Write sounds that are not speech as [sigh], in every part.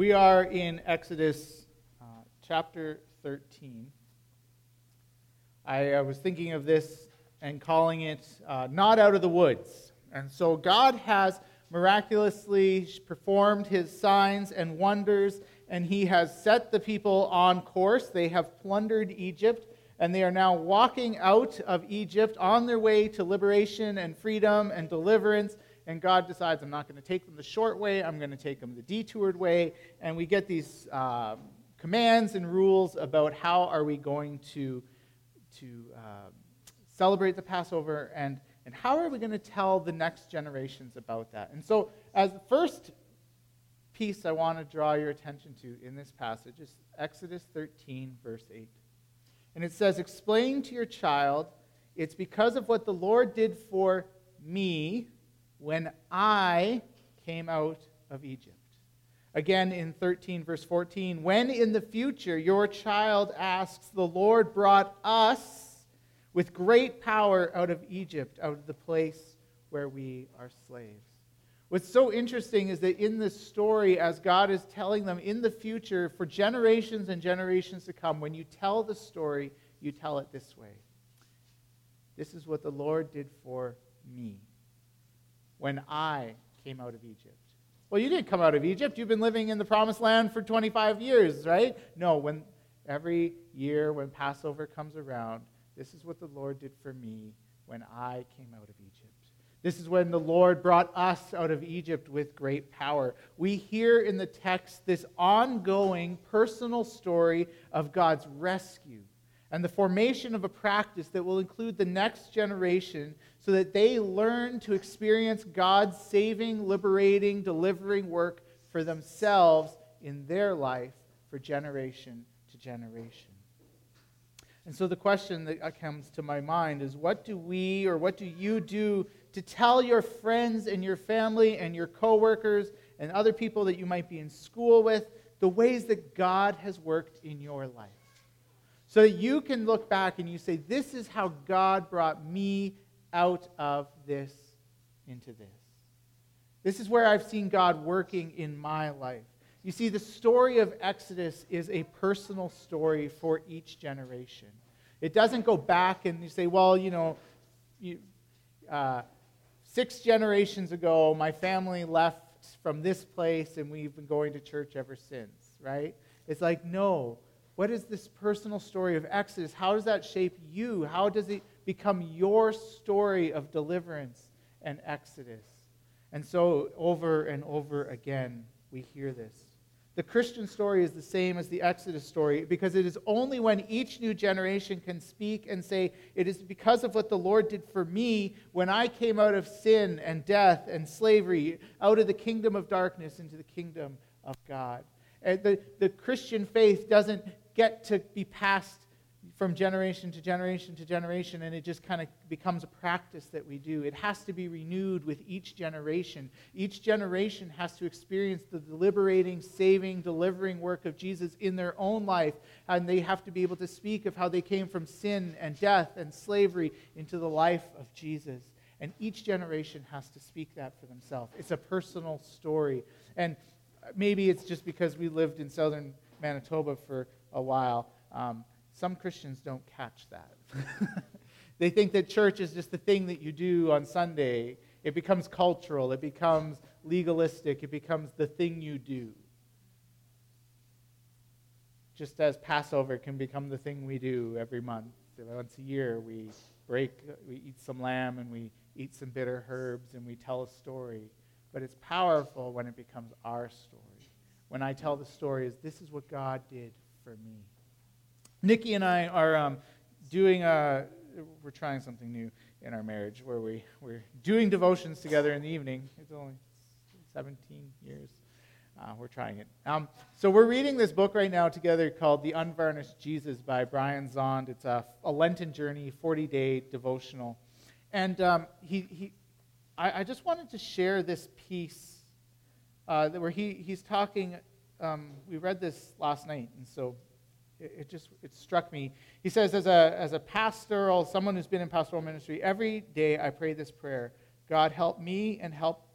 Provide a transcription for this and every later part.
We are in Exodus uh, chapter 13. I, I, was thinking of this and calling it uh, Not Out of the Woods. And so God has miraculously performed his signs and wonders, and he has set the people on course. They have plundered Egypt, and they are now walking out of Egypt on their way to liberation and freedom and deliverance and God decides, I'm not going to take them the short way, I'm going to take them the detoured way. And we get these uh, commands and rules about how are we going to, to uh, celebrate the Passover and, and how are we going to tell the next generations about that. And so, as the first piece I want to draw your attention to in this passage is Exodus 13, verse 8. And it says, Explain to your child, it's because of what the Lord did for me when I came out of Egypt. Again in 13, verse 14, when in the future your child asks, The Lord brought us with great power out of Egypt, out of the place where we are slaves. What's so interesting is that in this story, as God is telling them in the future, for generations and generations to come, when you tell the story, you tell it this way This is what the Lord did for me when I came out of Egypt. Well, you didn't come out of Egypt. You've been living in the promised land for 25 years, right? No, when every year when Passover comes around, this is what the Lord did for me when I came out of Egypt. This is when the Lord brought us out of Egypt with great power. We hear in the text this ongoing personal story of God's rescue and the formation of a practice that will include the next generation so that they learn to experience God's saving, liberating, delivering work for themselves in their life for generation to generation. And so the question that uh, comes to my mind is what do we or what do you do to tell your friends and your family and your coworkers and other people that you might be in school with the ways that God has worked in your life? So that you can look back and you say, This is how God brought me out of this into this. This is where I've seen God working in my life. You see, the story of Exodus is a personal story for each generation. It doesn't go back and you say, well, you know, you, uh, six generations ago, my family left from this place and we've been going to church ever since, right? It's like, no. What is this personal story of Exodus? How does that shape you? How does it become your story of deliverance and exodus. And so, over and over again, we hear this. The Christian story is the same as the Exodus story because it is only when each new generation can speak and say, It is because of what the Lord did for me when I came out of sin and death and slavery, out of the kingdom of darkness into the kingdom of God. And the, the Christian faith doesn't get to be passed from generation to generation to generation, and it just kind of becomes a practice that we do. It has to be renewed with each generation. Each generation has to experience the liberating, saving, delivering work of Jesus in their own life, and they have to be able to speak of how they came from sin and death and slavery into the life of Jesus. And each generation has to speak that for themselves. It's a personal story. And maybe it's just because we lived in southern Manitoba for a while. Um, some Christians don't catch that. [laughs] they think that church is just the thing that you do on Sunday. It becomes cultural, it becomes legalistic, it becomes the thing you do. Just as Passover can become the thing we do every month. Once a year, we break, we eat some lamb and we eat some bitter herbs and we tell a story. But it's powerful when it becomes our story. When I tell the story, is this is what God did for me. Nikki and I are um, doing, a, we're trying something new in our marriage where we, we're doing devotions together in the evening. It's only 17 years. Uh, we're trying it. Um, so we're reading this book right now together called The Unvarnished Jesus by Brian Zahnd. It's a, a Lenten journey, 40-day devotional. And um, he, he, I, I, just wanted to share this piece uh, where he, he's talking. Um, we read this last night, and so it, it just it struck me. He says, as a, as a pastoral, someone who's been in pastoral ministry, every day I pray this prayer God, help me and help,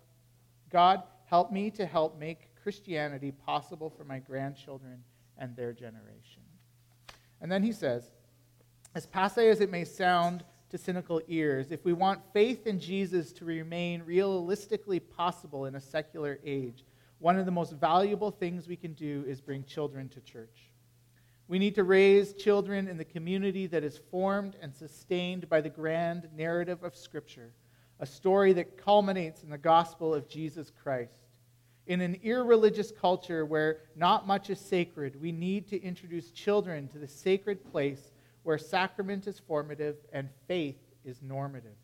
God, help me to help make Christianity possible for my grandchildren and their generation. And then he says, as passe as it may sound to cynical ears, if we want faith in Jesus to remain realistically possible in a secular age, one of the most valuable things we can do is bring children to church. We need to raise children in the community that is formed and sustained by the grand narrative of Scripture, a story that culminates in the gospel of Jesus Christ. In an irreligious culture where not much is sacred, we need to introduce children to the sacred place where sacrament is formative and faith is normative.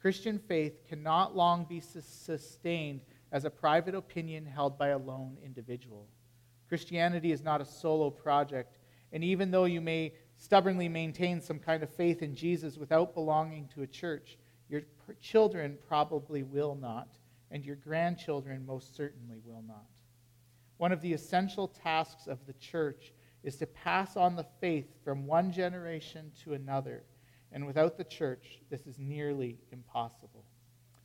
Christian faith cannot long be sustained as a private opinion held by a lone individual. Christianity is not a solo project, and even though you may stubbornly maintain some kind of faith in Jesus without belonging to a church, your children probably will not, and your grandchildren most certainly will not. One of the essential tasks of the church is to pass on the faith from one generation to another, and without the church, this is nearly impossible.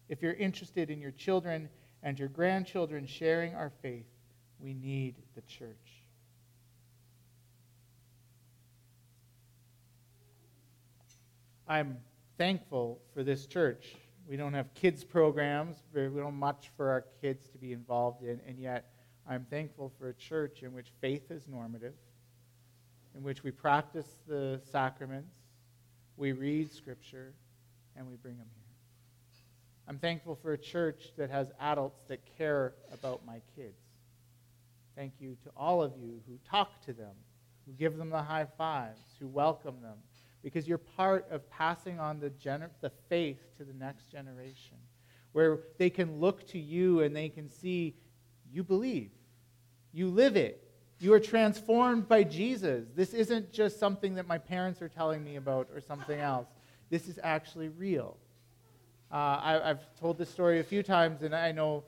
If you're interested in your children and your grandchildren sharing our faith, we need the church. I'm thankful for this church. We don't have kids programs, we don't much for our kids to be involved in, and yet I'm thankful for a church in which faith is normative, in which we practice the sacraments, we read scripture, and we bring them here. I'm thankful for a church that has adults that care about my kids. Thank you to all of you who talk to them, who give them the high fives, who welcome them, because you're part of passing on the, gener- the faith to the next generation, where they can look to you and they can see you believe, you live it, you are transformed by Jesus. This isn't just something that my parents are telling me about or something else. This is actually real. Uh, I, have told this story a few times, and I know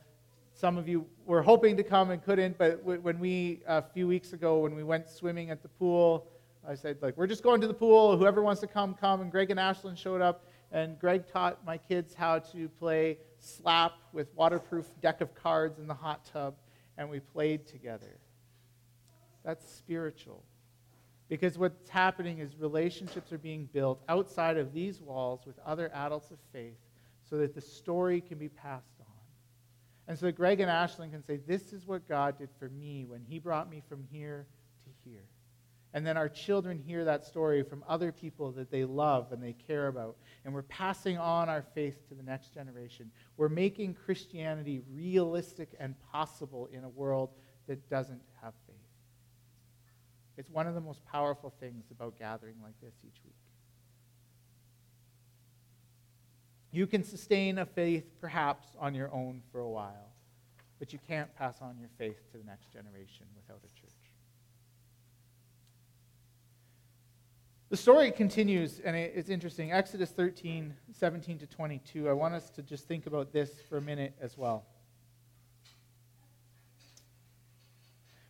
some of you were hoping to come and couldn't. But when we a few weeks ago, when we went swimming at the pool, I said like, "We're just going to the pool. Whoever wants to come, come." And Greg and Ashlyn showed up, and Greg taught my kids how to play slap with waterproof deck of cards in the hot tub, and we played together. That's spiritual. Because what's happening is relationships are being built outside of these walls with other adults of faith so that the story can be passed on. And so that Greg and Ashlyn can say, This is what God did for me when He brought me from here to here. And then our children hear that story from other people that they love and they care about. And we're passing on our faith to the next generation. We're making Christianity realistic and possible in a world that doesn't have faith. It's one of the most powerful things about gathering like this each week. You can sustain a faith perhaps on your own for a while, but you can't pass on your faith to the next generation without a church. The story continues, and it's interesting. Exodus 13, 17 to 22. I want us to just think about this for a minute as well.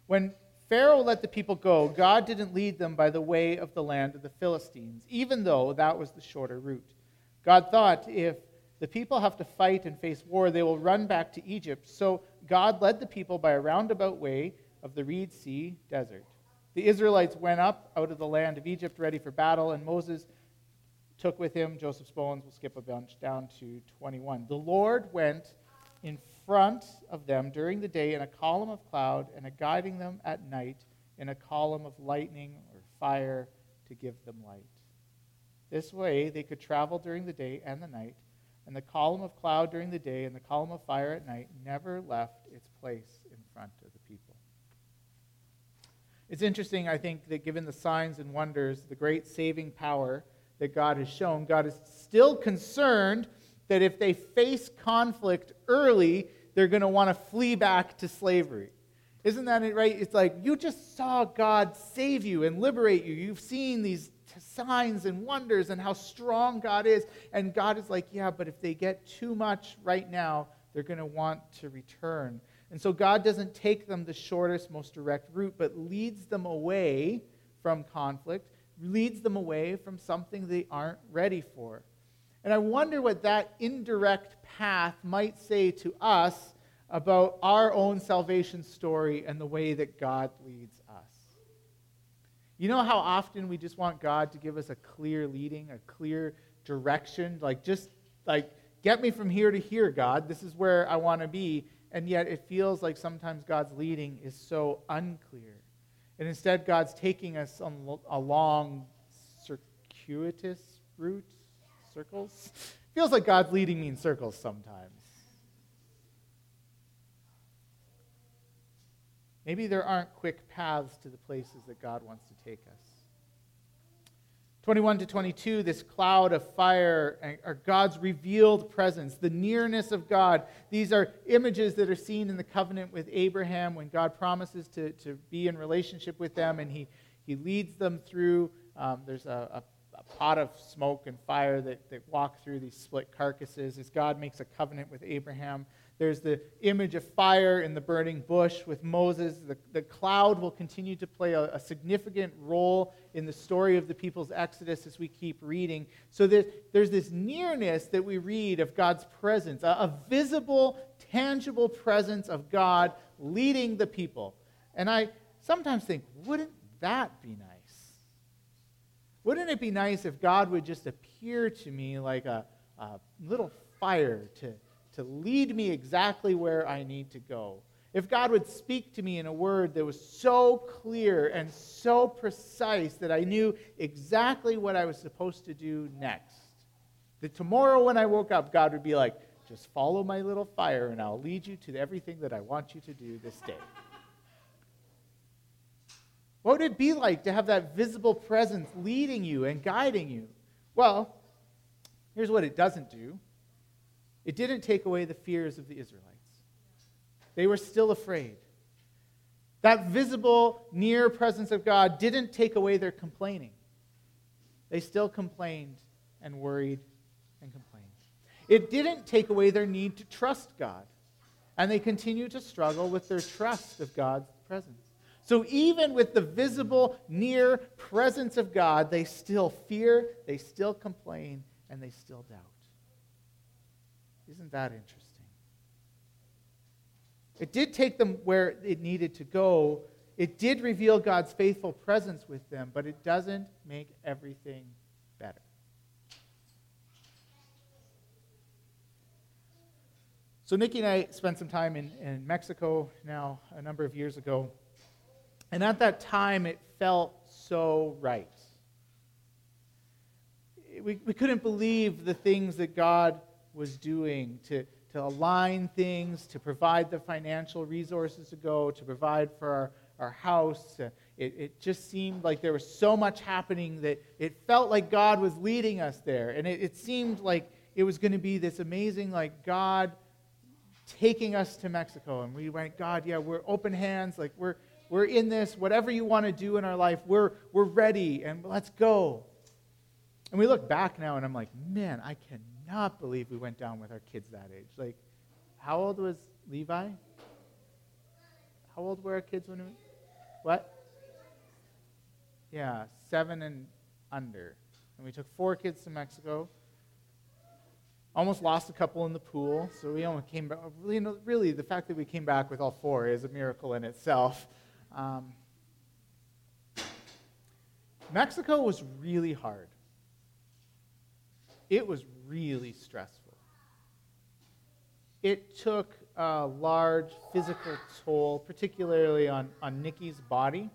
When Pharaoh let the people go, God didn't lead them by the way of the land of the Philistines, even though that was the shorter route. God thought if the people have to fight and face war, they will run back to Egypt. So God led the people by a roundabout way of the Reed Sea desert. The Israelites went up out of the land of Egypt ready for battle, and Moses took with him Joseph's bones. We'll skip a bunch down to 21. The Lord went in front of them during the day in a column of cloud, and a guiding them at night in a column of lightning or fire to give them light. This way they could travel during the day and the night, and the column of cloud during the day and the column of fire at night never left its place in front of the people. It's interesting, I think, that given the signs and wonders, the great saving power that God has shown, God is still concerned that if they face conflict early, they're going to want to flee back to slavery. Isn't that it, right? It's like you just saw God save you and liberate you. You've seen these signs and wonders and how strong God is. And God is like, yeah, but if they get too much right now, they're going to want to return. And so God doesn't take them the shortest, most direct route, but leads them away from conflict, leads them away from something they aren't ready for. And I wonder what that indirect path might say to us about our own salvation story and the way that God leads. You know how often we just want God to give us a clear leading, a clear direction? Like, just like, get me from here to here, God. This is where I want to be. And yet it feels like sometimes God's leading is so unclear. And instead, God's taking us on, a long, circuitous route, circles. Feels like God's leading me in circles sometimes. Maybe there aren't quick paths to the places that God wants to take us. 21 to 22, this cloud of fire are God's revealed presence, the nearness of God. These are images that are seen in the covenant with Abraham when God promises to, to be in relationship with them and he, he leads them through. Um, there's a, a a pot of smoke and fire that, that walk through these split carcasses as God makes a covenant with Abraham. There's the image of fire in the burning bush with Moses. The, the cloud will continue to play a, a significant role in the story of the people's exodus as we keep reading. So there's, there's this nearness that we read of God's presence, a, a visible, tangible presence of God leading the people. And I sometimes think, wouldn't that be nice? Wouldn't it be nice if God would just appear to me like a, a little fire to to lead me exactly where I need to go. If God would speak to me in a word that was so clear and so precise that I knew exactly what I was supposed to do next, that tomorrow when I woke up, God would be like, just follow my little fire and I'll lead you to everything that I want you to do this day. What would it be like to have that visible presence leading you and guiding you? Well, here's what it doesn't do it didn't take away the fears of the Israelites. They were still afraid. That visible, near presence of God didn't take away their complaining. They still complained and worried and complained. It didn't take away their need to trust God. And they continue to struggle with their trust of God's presence. So even with the visible, near presence of God, they still fear, they still complain, and they still doubt. Isn't that interesting? It did take them where it needed to go. It did reveal God's faithful presence with them, but it doesn't make everything better. So, Nikki and I spent some time in, in Mexico now a number of years ago. And at that time, it felt so right. We, we couldn't believe the things that God was doing to, to align things, to provide the financial resources to go, to provide for our, our house. It, it just seemed like there was so much happening that it felt like God was leading us there. And it, it seemed like it was going to be this amazing, like, God taking us to Mexico. And we went, God, yeah, we're open hands. Like, we're, we're in this. Whatever you want to do in our life, we're, we're ready. And let's go. And we look back now, and I'm like, man, I can not believe we went down with our kids that age. Like, how old was Levi? How old were our kids when we. What? Yeah, seven and under. And we took four kids to Mexico. Almost lost a couple in the pool, so we only came back. You know, really, the fact that we came back with all four is a miracle in itself. Um, Mexico was really hard. It was really stressful. It took a large physical toll, particularly on, on Nikki's body.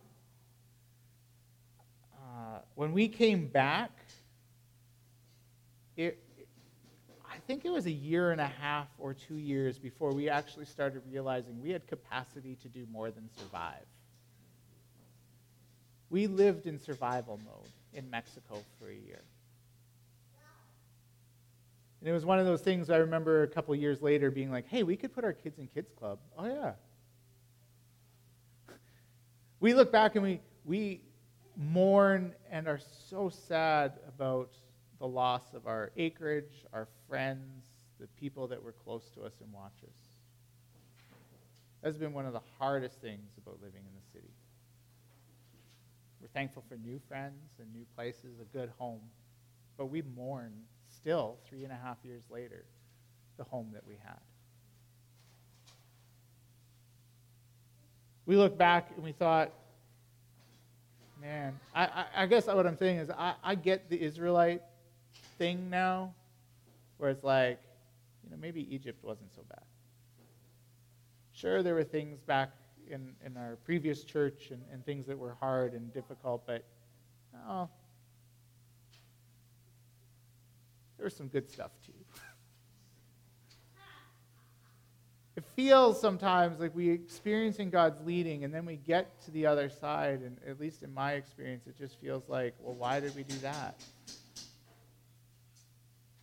Uh, when we came back, it, I think it was a year and a half or two years before we actually started realizing we had capacity to do more than survive. We lived in survival mode in Mexico for a year. And it was one of those things I remember a couple years later being like, hey, we could put our kids in kids club. Oh, yeah. we look back and we, we mourn and are so sad about the loss of our acreage, our friends, the people that were close to us and watch us. That's been one of the hardest things about living in the city. We're thankful for new friends and new places, a good home, but we mourn still, three and a half years later, the home that we had. we look back and we thought, man, I, I, I guess what I'm saying is I, I get the Israelite thing now, where it's like, you know, maybe Egypt wasn't so bad. Sure, there were things back in, in our previous church and, and things that were hard and difficult, but oh, there was some good stuff too. it feels sometimes like we're experiencing God's leading, and then we get to the other side, and at least in my experience, it just feels like, well, why did we do that?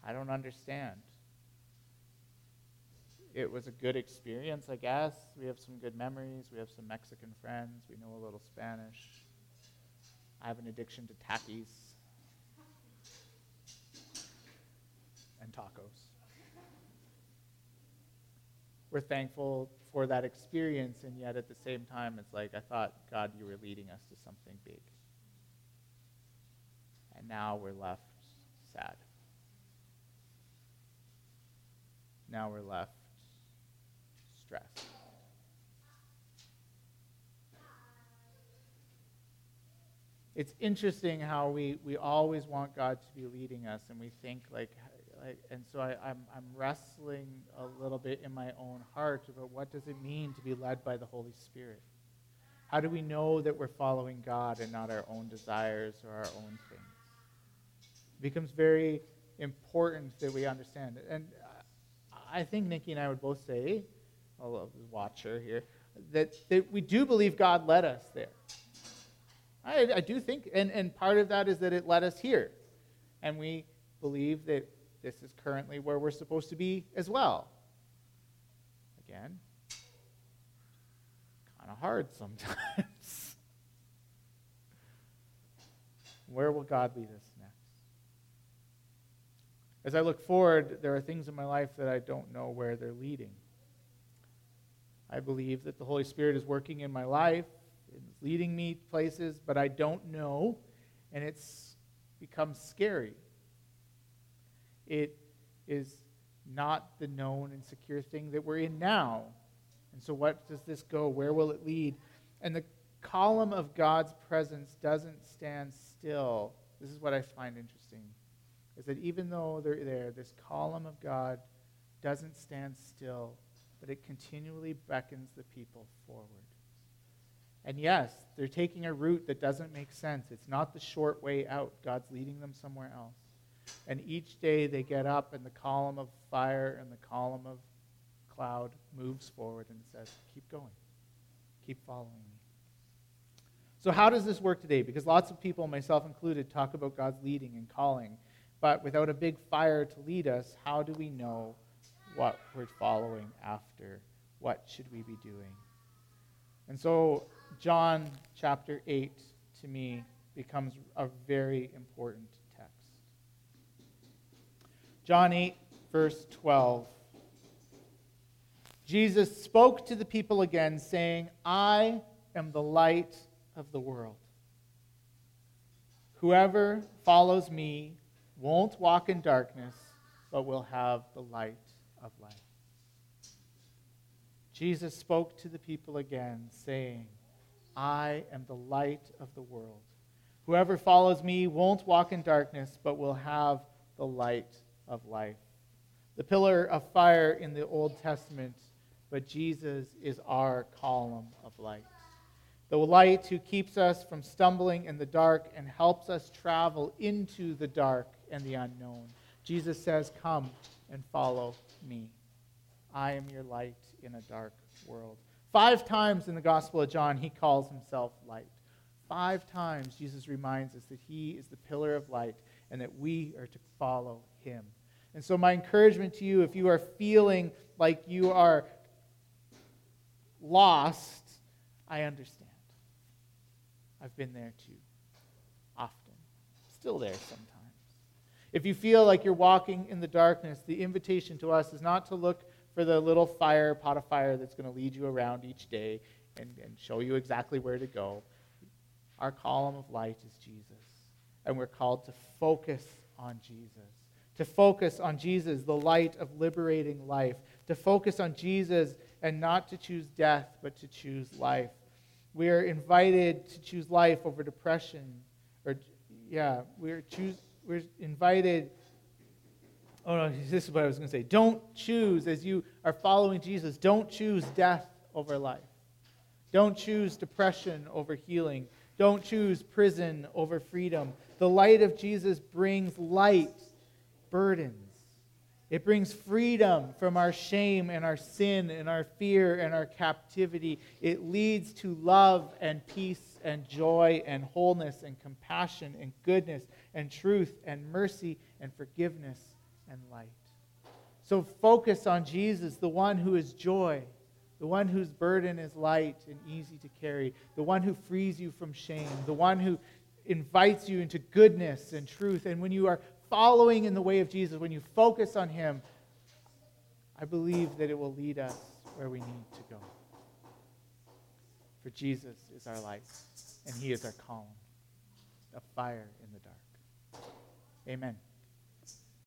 I don't understand. It was a good experience, I guess. We have some good memories. We have some Mexican friends. We know a little Spanish. I have an addiction to Takis and tacos we're thankful for that experience, and yet at the same time, it's like, I thought, God, you were leading us to something big. And now we're left sad. Now we're left stressed. It's interesting how we, we always want God to be leading us, and we think, like, and so I, I'm, I'm wrestling a little bit in my own heart about what does it mean to be led by the Holy Spirit? How do we know that we're following God and not our own desires or our own things? It becomes very important that we understand it. And I think Nikki and I would both say, I'll watch her here, that, that we do believe God led us there. I, I do think, and, and part of that is that it led us here. And we believe that this is currently where we're supposed to be as well. Again, kind of hard sometimes. [laughs] where will God lead us next? As I look forward, there are things in my life that I don't know where they're leading. I believe that the Holy Spirit is working in my life, it's leading me places, but I don't know, and it's become scary it is not the known and secure thing that we're in now. And so, what does this go? Where will it lead? And the column of God's presence doesn't stand still. This is what I find interesting is that even though they're there, this column of God doesn't stand still, but it continually beckons the people forward. And yes, they're taking a route that doesn't make sense. It's not the short way out. God's leading them somewhere else. And each day they get up, and the column of fire and the column of cloud moves forward and says, Keep going. Keep following me. So, how does this work today? Because lots of people, myself included, talk about God's leading and calling. But without a big fire to lead us, how do we know what we're following after? What should we be doing? And so, John chapter 8 to me becomes a very important John 8, verse 12. Jesus spoke to the people again, saying, I am the light of the world. Whoever follows me won't walk in darkness, but will have the light of life. Jesus spoke to the people again, saying, I am the light of the world. Whoever follows me won't walk in darkness, but will have the light of life. The pillar of fire in the Old Testament, but Jesus is our column of light. The light who keeps us from stumbling in the dark and helps us travel into the dark and the unknown. Jesus says, Come and follow me. I am your light in a dark world. Five times in the Gospel of John, he calls himself light. Five times, Jesus reminds us that he is the pillar of light and that we are to follow him. And so, my encouragement to you, if you are feeling like you are lost, I understand. I've been there too, often. Still there sometimes. If you feel like you're walking in the darkness, the invitation to us is not to look for the little fire, pot of fire that's going to lead you around each day and, and show you exactly where to go. Our column of light is Jesus, and we're called to focus on Jesus to focus on Jesus, the light of liberating life, to focus on Jesus and not to choose death, but to choose life. We're invited to choose life over depression. Or, yeah, we're, choose, we're invited. Oh, no, this is what I was going to say. Don't choose, as you are following Jesus, don't choose death over life. Don't choose depression over healing. Don't choose prison over freedom. The light of Jesus brings light, burdens. It brings freedom from our shame and our sin and our fear and our captivity. It leads to love and peace and joy and wholeness and compassion and goodness and truth and mercy and forgiveness and light. So focus on Jesus, the one who is joy, the one whose burden is light and easy to carry, the one who frees you from shame, the one who invites you into goodness and truth. And when you are following in the way of Jesus, when you focus on Him, I believe that it will lead us where we need to go. For Jesus is our light, and He is our calm, a fire in the dark. Amen.